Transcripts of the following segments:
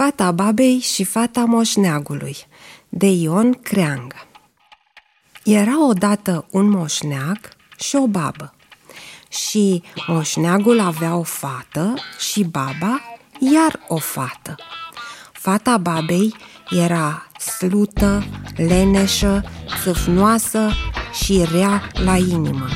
Fata babei și fata moșneagului de Ion Creangă Era odată un moșneag și o babă. Și moșneagul avea o fată și baba iar o fată. Fata babei era slută, leneșă, țâfnoasă și rea la inimă,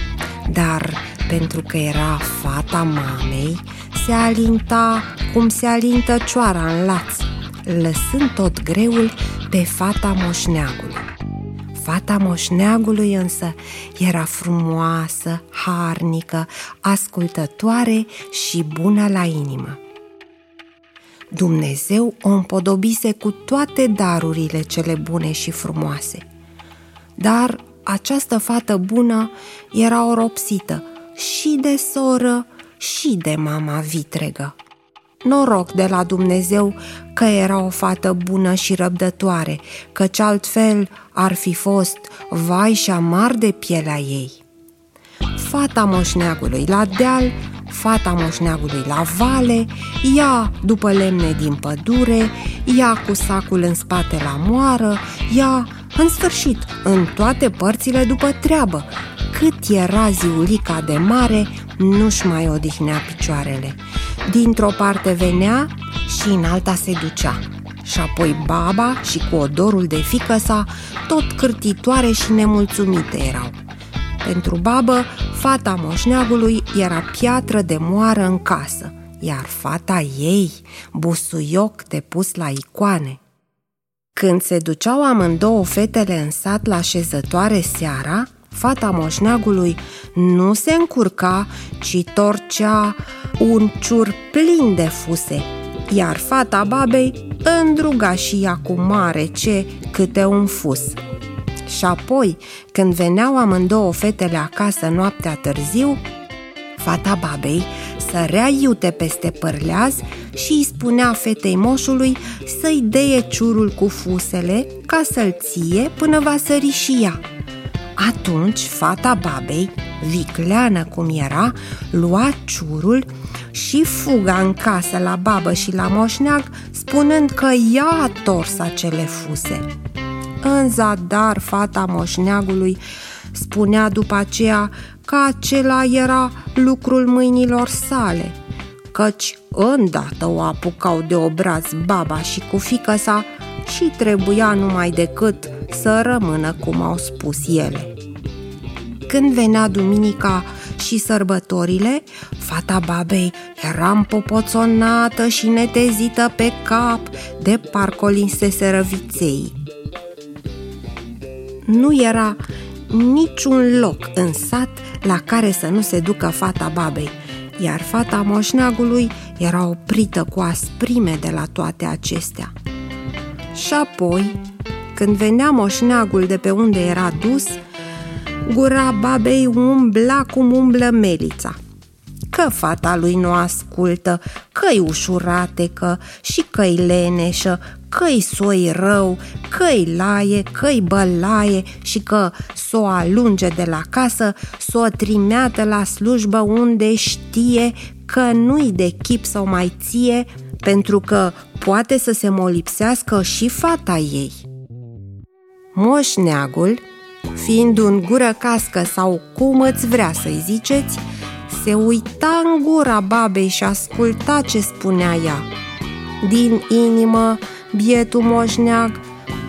dar pentru că era fata mamei, se alinta cum se alintă cioara în laț, lăsând tot greul pe fata moșneagului. Fata moșneagului însă era frumoasă, harnică, ascultătoare și bună la inimă. Dumnezeu o împodobise cu toate darurile cele bune și frumoase. Dar această fată bună era oropsită și de soră și de mama vitregă. Noroc de la Dumnezeu că era o fată bună și răbdătoare, căci altfel ar fi fost vai și amar de pielea ei. Fata moșneagului la deal, fata moșneagului la vale, ea după lemne din pădure, ea cu sacul în spate la moară, ea, în sfârșit, în toate părțile după treabă. Cât era ziulica de mare, nu-și mai odihnea picioarele. Dintr-o parte venea și în alta se ducea. Și apoi baba și cu odorul de fică sa, tot cârtitoare și nemulțumite erau. Pentru babă, fata moșneagului era piatră de moară în casă, iar fata ei, busuioc de pus la icoane. Când se duceau amândouă fetele în sat la șezătoare seara, fata moșneagului nu se încurca, ci torcea un ciur plin de fuse, iar fata babei îndruga și ea cu mare ce câte un fus. Și apoi, când veneau amândouă fetele acasă noaptea târziu, fata babei sărea iute peste părleaz și îi spunea fetei moșului să-i deie ciurul cu fusele ca să-l ție până va sări și ea. Atunci fata babei, vicleană cum era, lua ciurul și fuga în casă la babă și la moșneag, spunând că ea a tors acele fuse. În zadar, fata moșneagului spunea după aceea că acela era lucrul mâinilor sale, căci îndată o apucau de obraz baba și cu fică sa și trebuia numai decât să rămână cum au spus ele. Când venea duminica și sărbătorile, fata babei era împopoțonată și netezită pe cap de parcă linseseră viței. Nu era niciun loc în sat la care să nu se ducă fata babei, iar fata moșneagului era oprită cu asprime de la toate acestea. Și apoi, când venea moșneagul de pe unde era dus, gura babei umbla cum umblă melița. Că fata lui nu ascultă, că-i ușuratecă și că-i leneșă, că-i soi rău, că-i laie, că-i bălaie și că s-o alunge de la casă, s-o trimeată la slujbă unde știe că nu-i de chip sau mai ție, pentru că poate să se molipsească și fata ei. Moșneagul, fiind un gură cască sau cum îți vrea să-i ziceți, se uita în gura babei și asculta ce spunea ea. Din inimă, bietul moșneag,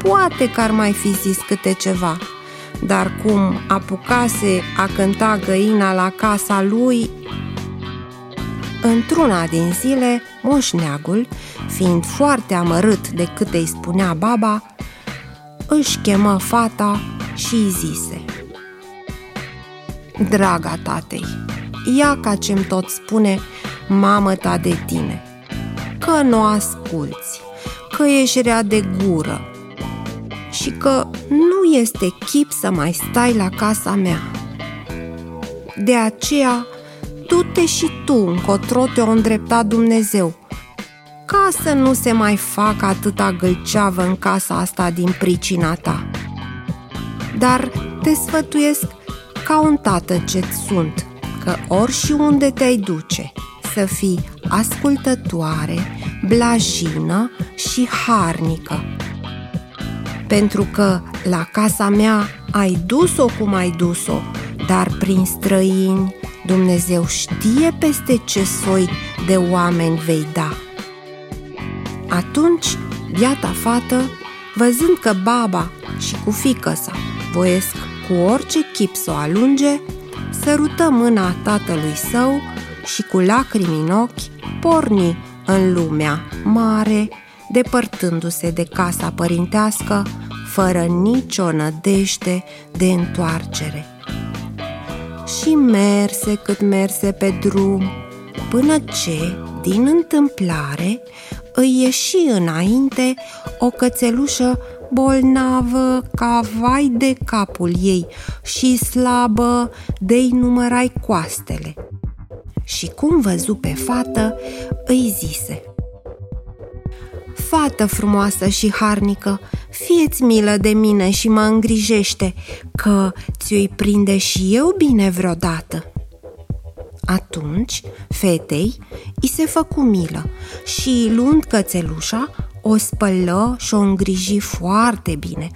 poate că ar mai fi zis câte ceva, dar cum apucase a cânta găina la casa lui, Într-una din zile, moșneagul, fiind foarte amărât de cât îi spunea baba, își chemă fata și îi zise Draga tatei, ia ca ce-mi tot spune mamă ta de tine, că nu asculți, că ești rea de gură și că nu este chip să mai stai la casa mea. De aceea, du-te și tu încotro te-o îndreptat Dumnezeu, ca să nu se mai facă atâta gâlceavă în casa asta din pricina ta. Dar te sfătuiesc ca un tată ce sunt, că ori și unde te-ai duce, să fii ascultătoare, blajină și harnică. Pentru că la casa mea ai dus-o cum ai dus-o, dar prin străini Dumnezeu știe peste ce soi de oameni vei da. Atunci, biata fată, văzând că baba și cu fică sa voiesc cu orice chip să o alunge, sărută mâna tatălui său și cu lacrimi în ochi porni în lumea mare, depărtându-se de casa părintească, fără nicio nădejde de întoarcere. Și merse cât merse pe drum, până ce, din întâmplare, îi ieși înainte o cățelușă bolnavă ca vai de capul ei și slabă de-i numărai coastele. Și cum văzu pe fată, îi zise Fată frumoasă și harnică, fieți milă de mine și mă îngrijește, că ți-o prinde și eu bine vreodată. Atunci, fetei i se făcu milă și, luând cățelușa, o spălă și o îngriji foarte bine.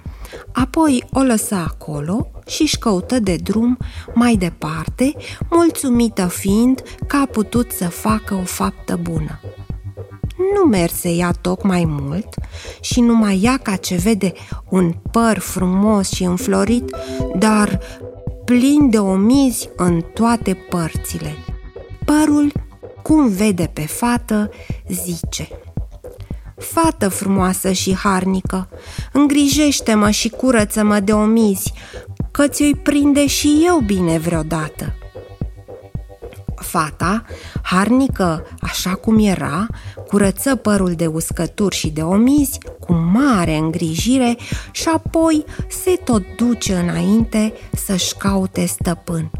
Apoi o lăsă acolo și își căută de drum mai departe, mulțumită fiind că a putut să facă o faptă bună. Nu merse ea tocmai mult și numai ea ca ce vede un păr frumos și înflorit, dar plin de omizi în toate părțile. Părul, cum vede pe fată, zice Fată frumoasă și harnică, îngrijește-mă și curăță-mă de omizi, că ți-o prinde și eu bine vreodată. Fata, harnică așa cum era, curăță părul de uscături și de omizi cu mare îngrijire și apoi se tot duce înainte să-și caute stăpân.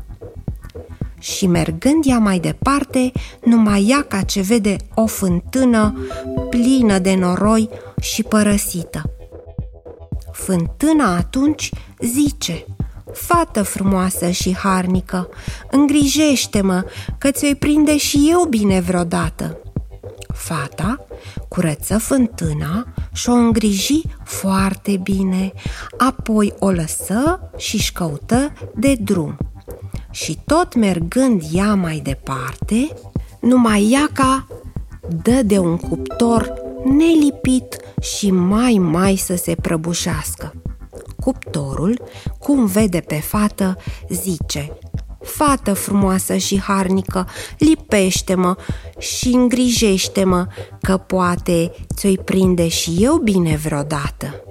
Și mergând ea mai departe, numai ea ca ce vede o fântână plină de noroi și părăsită. Fântâna atunci zice – Fată frumoasă și harnică, îngrijește-mă că ți-o prinde și eu bine vreodată. Fata curăță fântâna și o îngriji foarte bine, apoi o lăsă și-și căută de drum. Și tot mergând ea mai departe, numai Iaca dă de un cuptor nelipit și mai mai să se prăbușească. Cuptorul, cum vede pe fată, zice Fată frumoasă și harnică, lipește-mă și îngrijește-mă, că poate ți-o prinde și eu bine vreodată.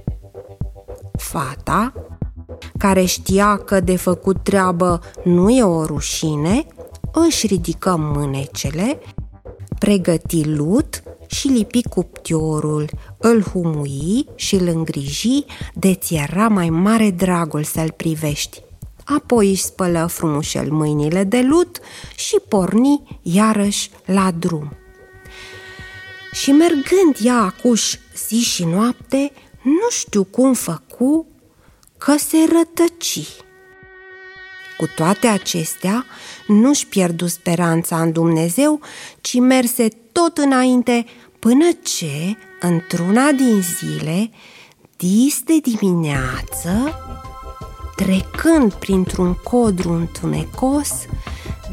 Fata, care știa că de făcut treabă nu e o rușine, își ridică mânecele, pregăti lut și lipi cuptiorul, îl humui și îl îngriji, de ți era mai mare dragul să-l privești. Apoi își spălă frumușel mâinile de lut și porni iarăși la drum. Și mergând ea acuș zi și noapte, nu știu cum făcu, că se rătăci. Cu toate acestea, nu-și pierdu speranța în Dumnezeu, ci merse tot înainte până ce, într-una din zile, dis de dimineață, trecând printr-un codru întunecos,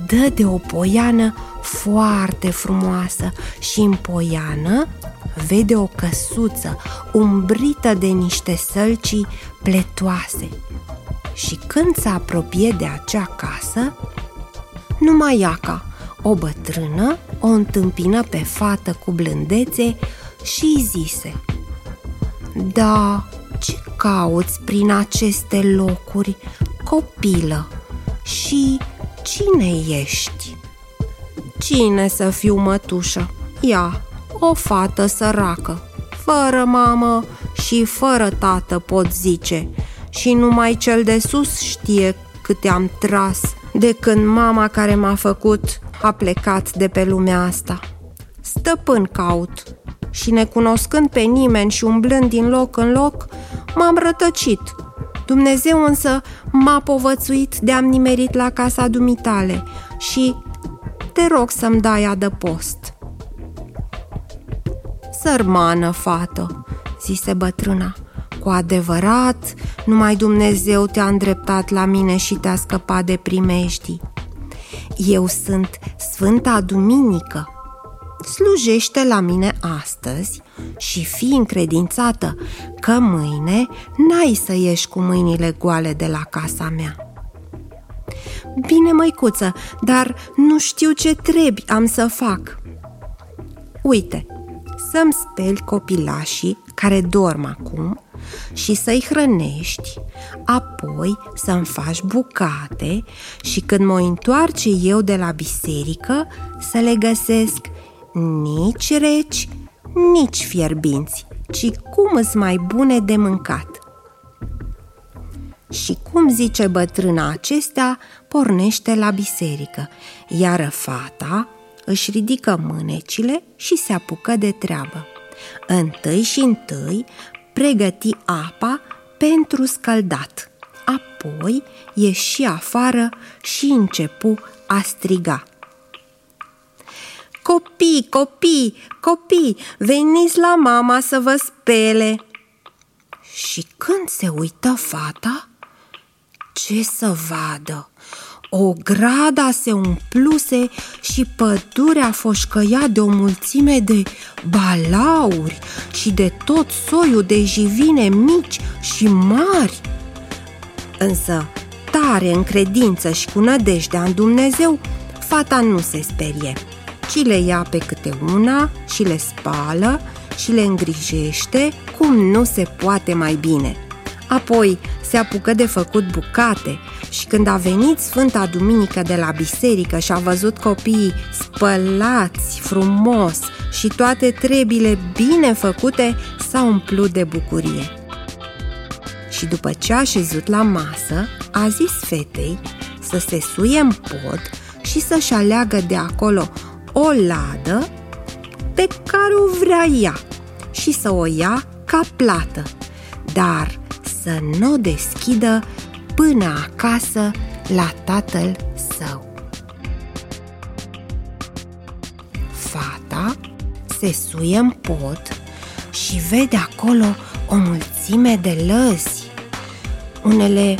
dă de o poiană foarte frumoasă și în poiană vede o căsuță umbrită de niște sălcii pletoase. Și când se apropie de acea casă, numai Iaca, o bătrână, o întâmpină pe fată cu blândețe și îi zise Da, ce cauți prin aceste locuri, copilă? Și cine ești? Cine să fiu mătușă? Ia, o fată săracă, fără mamă și fără tată pot zice, și numai cel de sus știe câte am tras de când mama care m-a făcut a plecat de pe lumea asta. Stăpân caut și necunoscând pe nimeni și umblând din loc în loc, m-am rătăcit. Dumnezeu însă m-a povățuit de-am nimerit la casa dumitale și te rog să-mi dai adăpost. Sărmană fată, zise bătrâna, cu adevărat, numai Dumnezeu te-a îndreptat la mine și te-a scăpat de primești. Eu sunt Sfânta Duminică. Slujește la mine astăzi și fii încredințată că mâine n-ai să ieși cu mâinile goale de la casa mea. Bine, măicuță, dar nu știu ce trebuie am să fac. Uite, să-mi speli copilașii care dorm acum și să-i hrănești, apoi să-mi faci bucate și când mă întoarce eu de la biserică să le găsesc nici reci, nici fierbinți, ci cum îți mai bune de mâncat. Și cum zice bătrâna acestea, pornește la biserică, iar fata își ridică mânecile și se apucă de treabă. Întâi și întâi pregăti apa pentru scăldat. Apoi ieși afară și începu a striga. Copii, copii, copii, veniți la mama să vă spele! Și când se uită fata, ce să vadă? O grada se umpluse și pădurea foșcăia de o mulțime de balauri și de tot soiul de jivine mici și mari. Însă, tare în credință și cu nădejdea în Dumnezeu, fata nu se sperie, ci le ia pe câte una și le spală și le îngrijește cum nu se poate mai bine. Apoi se apucă de făcut bucate și când a venit Sfânta Duminică de la biserică și a văzut copiii spălați frumos și toate trebile bine făcute, s-a umplut de bucurie. Și după ce a șezut la masă, a zis fetei să se suie în pod și să-și aleagă de acolo o ladă pe care o vrea ea și să o ia ca plată. Dar să nu o deschidă până acasă la tatăl său. Fata se suie în pot și vede acolo o mulțime de lăzi, unele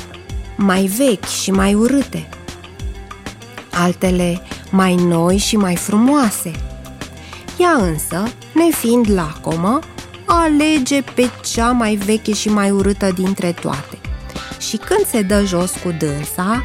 mai vechi și mai urâte, altele mai noi și mai frumoase. Ea însă, nefiind lacomă, alege pe cea mai veche și mai urâtă dintre toate. Și când se dă jos cu dânsa,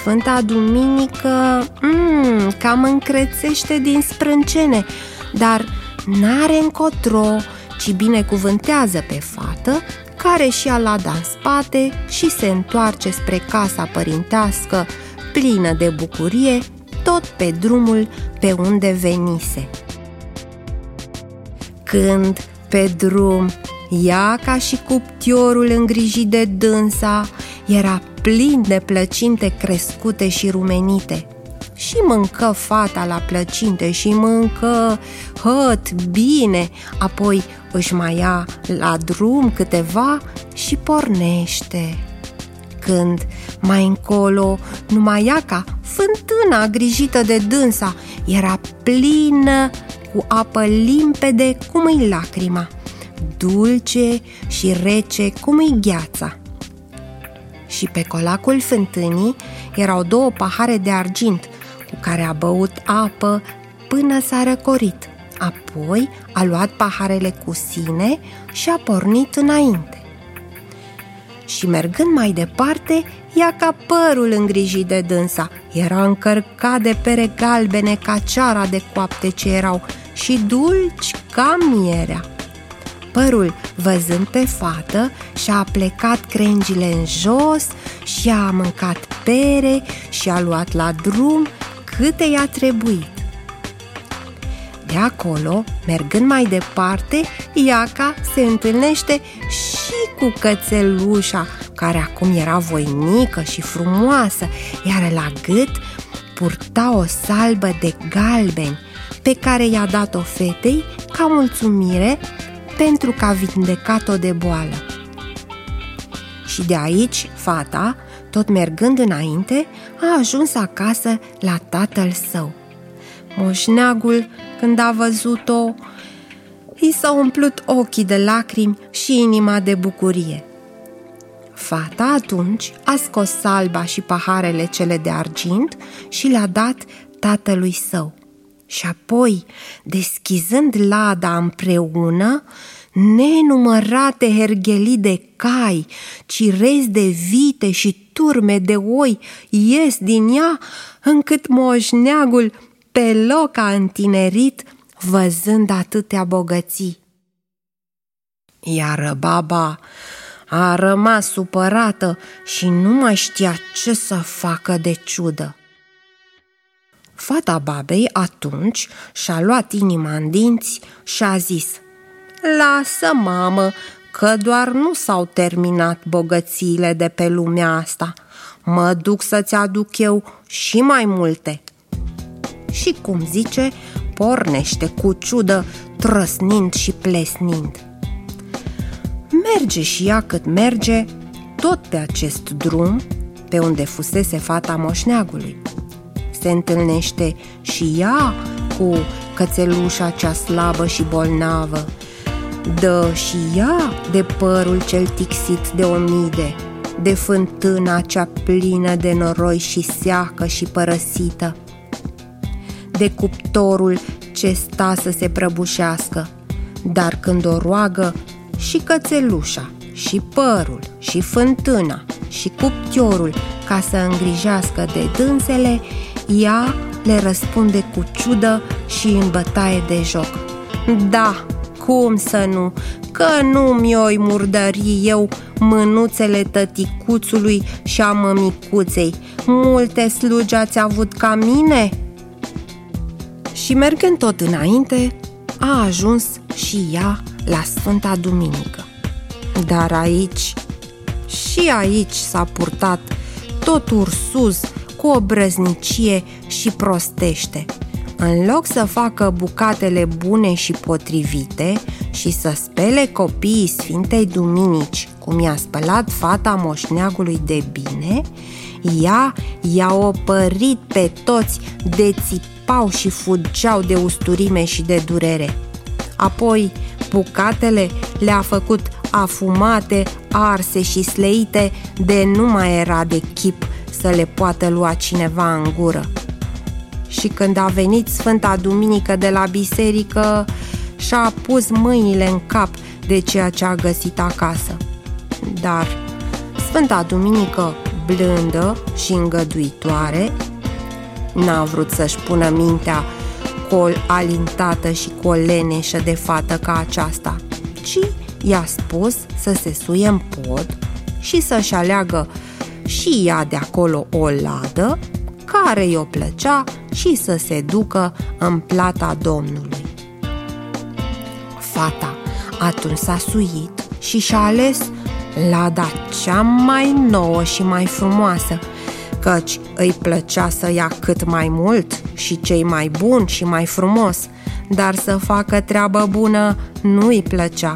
Sfânta Duminică mm, cam încrețește din sprâncene, dar n-are încotro, ci binecuvântează pe fată, care și a lada în spate și se întoarce spre casa părintească, plină de bucurie, tot pe drumul pe unde venise. Când pe drum, ea ca și cuptiorul îngrijit de dânsa era plin de plăcinte crescute și rumenite. Și mâncă fata la plăcinte și mâncă hăt bine, apoi își mai ia la drum câteva și pornește. Când mai încolo, numai ea ca fântâna grijită de dânsa era plină cu apă limpede cum e lacrima, dulce și rece cum e gheața. Și pe colacul fântânii erau două pahare de argint cu care a băut apă până s-a răcorit. Apoi a luat paharele cu sine și a pornit înainte. Și mergând mai departe, ia ca părul îngrijit de dânsa. Era încărcat de pere galbene ca ceara de coapte ce erau și dulci ca mierea. Părul, văzând pe fată, și-a plecat crengile în jos și a mâncat pere și a luat la drum câte i-a trebuit. De acolo, mergând mai departe, Iaca se întâlnește și cu cățelușa, care acum era voinică și frumoasă, iar la gât purta o salbă de galbeni pe care i-a dat-o fetei ca mulțumire pentru că a vindecat-o de boală. Și de aici, fata, tot mergând înainte, a ajuns acasă la tatăl său. Moșneagul, când a văzut-o, i s-au umplut ochii de lacrimi și inima de bucurie. Fata atunci a scos salba și paharele cele de argint și le-a dat tatălui său. Și apoi, deschizând lada împreună, nenumărate herghelii de cai, cirezi de vite și turme de oi ies din ea, încât moșneagul pe loc a întinerit, văzând atâtea bogății. Iar baba a rămas supărată și nu mai știa ce să facă de ciudă. Fata babei atunci și-a luat inima în dinți și a zis Lasă, mamă, că doar nu s-au terminat bogățiile de pe lumea asta. Mă duc să-ți aduc eu și mai multe. Și cum zice, pornește cu ciudă, trăsnind și plesnind. Merge și ea cât merge, tot pe acest drum, pe unde fusese fata moșneagului. Se întâlnește și ea cu cățelușa cea slabă și bolnavă. Dă și ea de părul cel tixit de omide, de fântâna cea plină de noroi și seacă și părăsită, de cuptorul ce sta să se prăbușească, dar când o roagă, și cățelușa, și părul, și fântâna, și cuptiorul ca să îngrijească de dânsele, ea le răspunde cu ciudă și în bătaie de joc. Da, cum să nu, că nu mi-oi murdări eu mânuțele tăticuțului și a mămicuței. Multe slugi ați avut ca mine?" Și mergând tot înainte, a ajuns și ea la Sfânta Duminică. Dar aici, și aici s-a purtat tot ursuz cu o brăznicie și prostește. În loc să facă bucatele bune și potrivite și să spele copiii Sfintei Duminici, cum i-a spălat fata moșneagului de bine, ea i-a opărit pe toți de țipau și fugeau de usturime și de durere. Apoi bucatele le-a făcut afumate, arse și sleite de nu mai era de chip să le poată lua cineva în gură. Și când a venit Sfânta Duminică de la biserică, și-a pus mâinile în cap de ceea ce a găsit acasă. Dar Sfânta Duminică, blândă și îngăduitoare, n-a vrut să-și pună mintea cu o alintată și cu o leneșă de fată ca aceasta, ci i-a spus să se suie în pod și să-și aleagă și ea de acolo o ladă care i-o plăcea și să se ducă în plata Domnului. Fata atunci s-a suit și și-a ales lada cea mai nouă și mai frumoasă, căci îi plăcea să ia cât mai mult și cei mai bun și mai frumos, dar să facă treabă bună nu îi plăcea.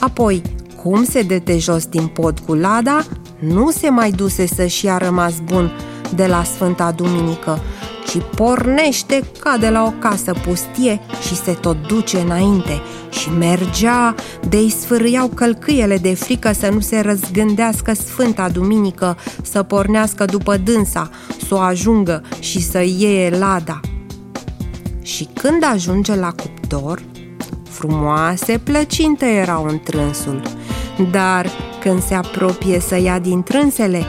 Apoi, cum se dete jos din pod cu lada, nu se mai duse să-și ia rămas bun de la Sfânta Duminică, ci pornește ca de la o casă pustie și se tot duce înainte și mergea de-i sfârâiau călcâiele de frică să nu se răzgândească Sfânta Duminică, să pornească după dânsa, să o ajungă și să iei lada. Și când ajunge la cuptor, frumoase plăcinte erau în trânsul, dar când se apropie să ia din trânsele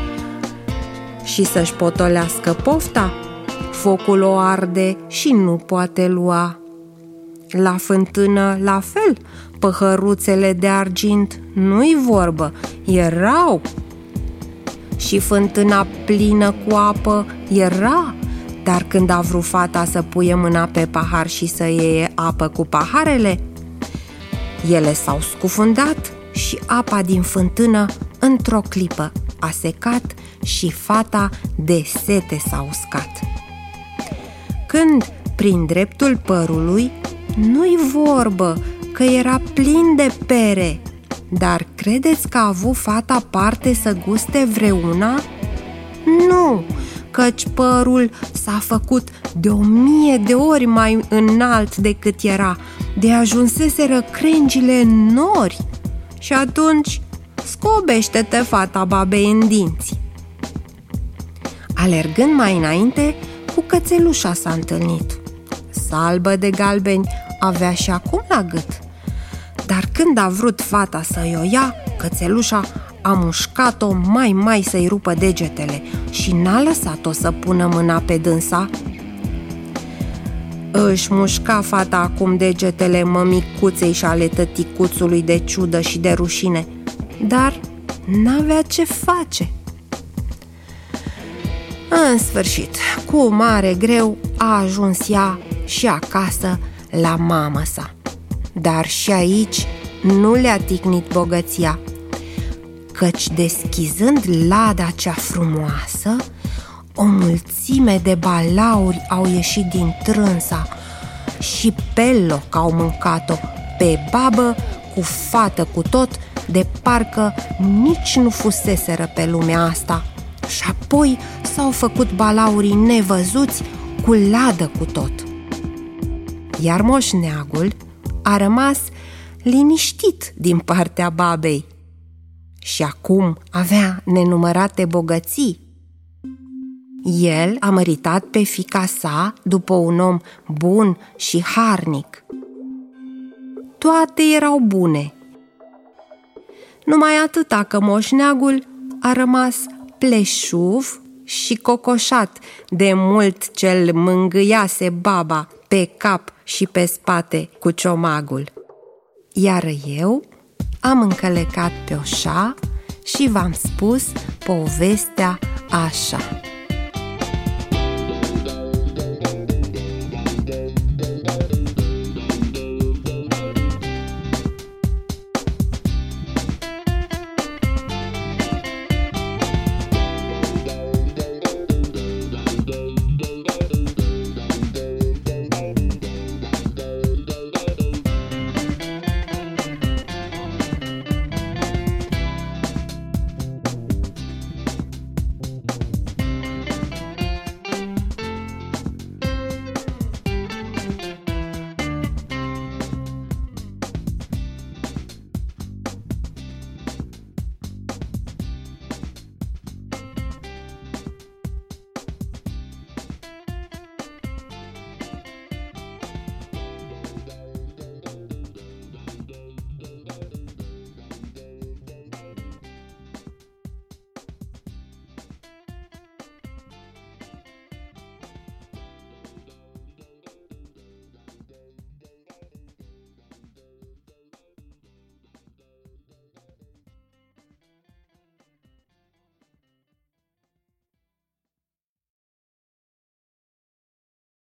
și să-și potolească pofta, focul o arde și nu poate lua. La fântână, la fel, păhăruțele de argint, nu-i vorbă, erau. Și fântâna plină cu apă era, dar când a vrut fata să puie mâna pe pahar și să iei apă cu paharele, ele s-au scufundat și apa din fântână, într-o clipă, a secat și fata de sete s-a uscat. Când, prin dreptul părului, nu-i vorbă că era plin de pere, dar credeți că a avut fata parte să guste vreuna? Nu, căci părul s-a făcut de o mie de ori mai înalt decât era, de ajunseseră crengile în nori și atunci scobește-te fata babei în dinți. Alergând mai înainte, cu cățelușa s-a întâlnit. Salbă de galbeni avea și acum la gât. Dar când a vrut fata să-i o ia, cățelușa a mușcat-o mai mai să-i rupă degetele și n-a lăsat-o să pună mâna pe dânsa. Își mușca fata acum degetele mămicuței și ale tăticuțului de ciudă și de rușine, dar n-avea ce face. În sfârșit, cu mare greu a ajuns ea și acasă la mama sa. Dar și aici nu le-a ticnit bogăția, căci deschizând lada cea frumoasă, o mulțime de balauri au ieșit din trânsa și pe loc au mâncat-o pe babă, cu fată cu tot, de parcă nici nu fuseseră pe lumea asta. Și apoi s-au făcut balaurii nevăzuți cu ladă cu tot. Iar moșneagul a rămas liniștit din partea babei și acum avea nenumărate bogății. El a măritat pe fica sa după un om bun și harnic. Toate erau bune. Numai atâta că moșneagul a rămas pleșuv și cocoșat de mult ce-l mângâiase baba pe cap și pe spate cu ciomagul. Iar eu am încălecat pe oșa și v-am spus povestea așa.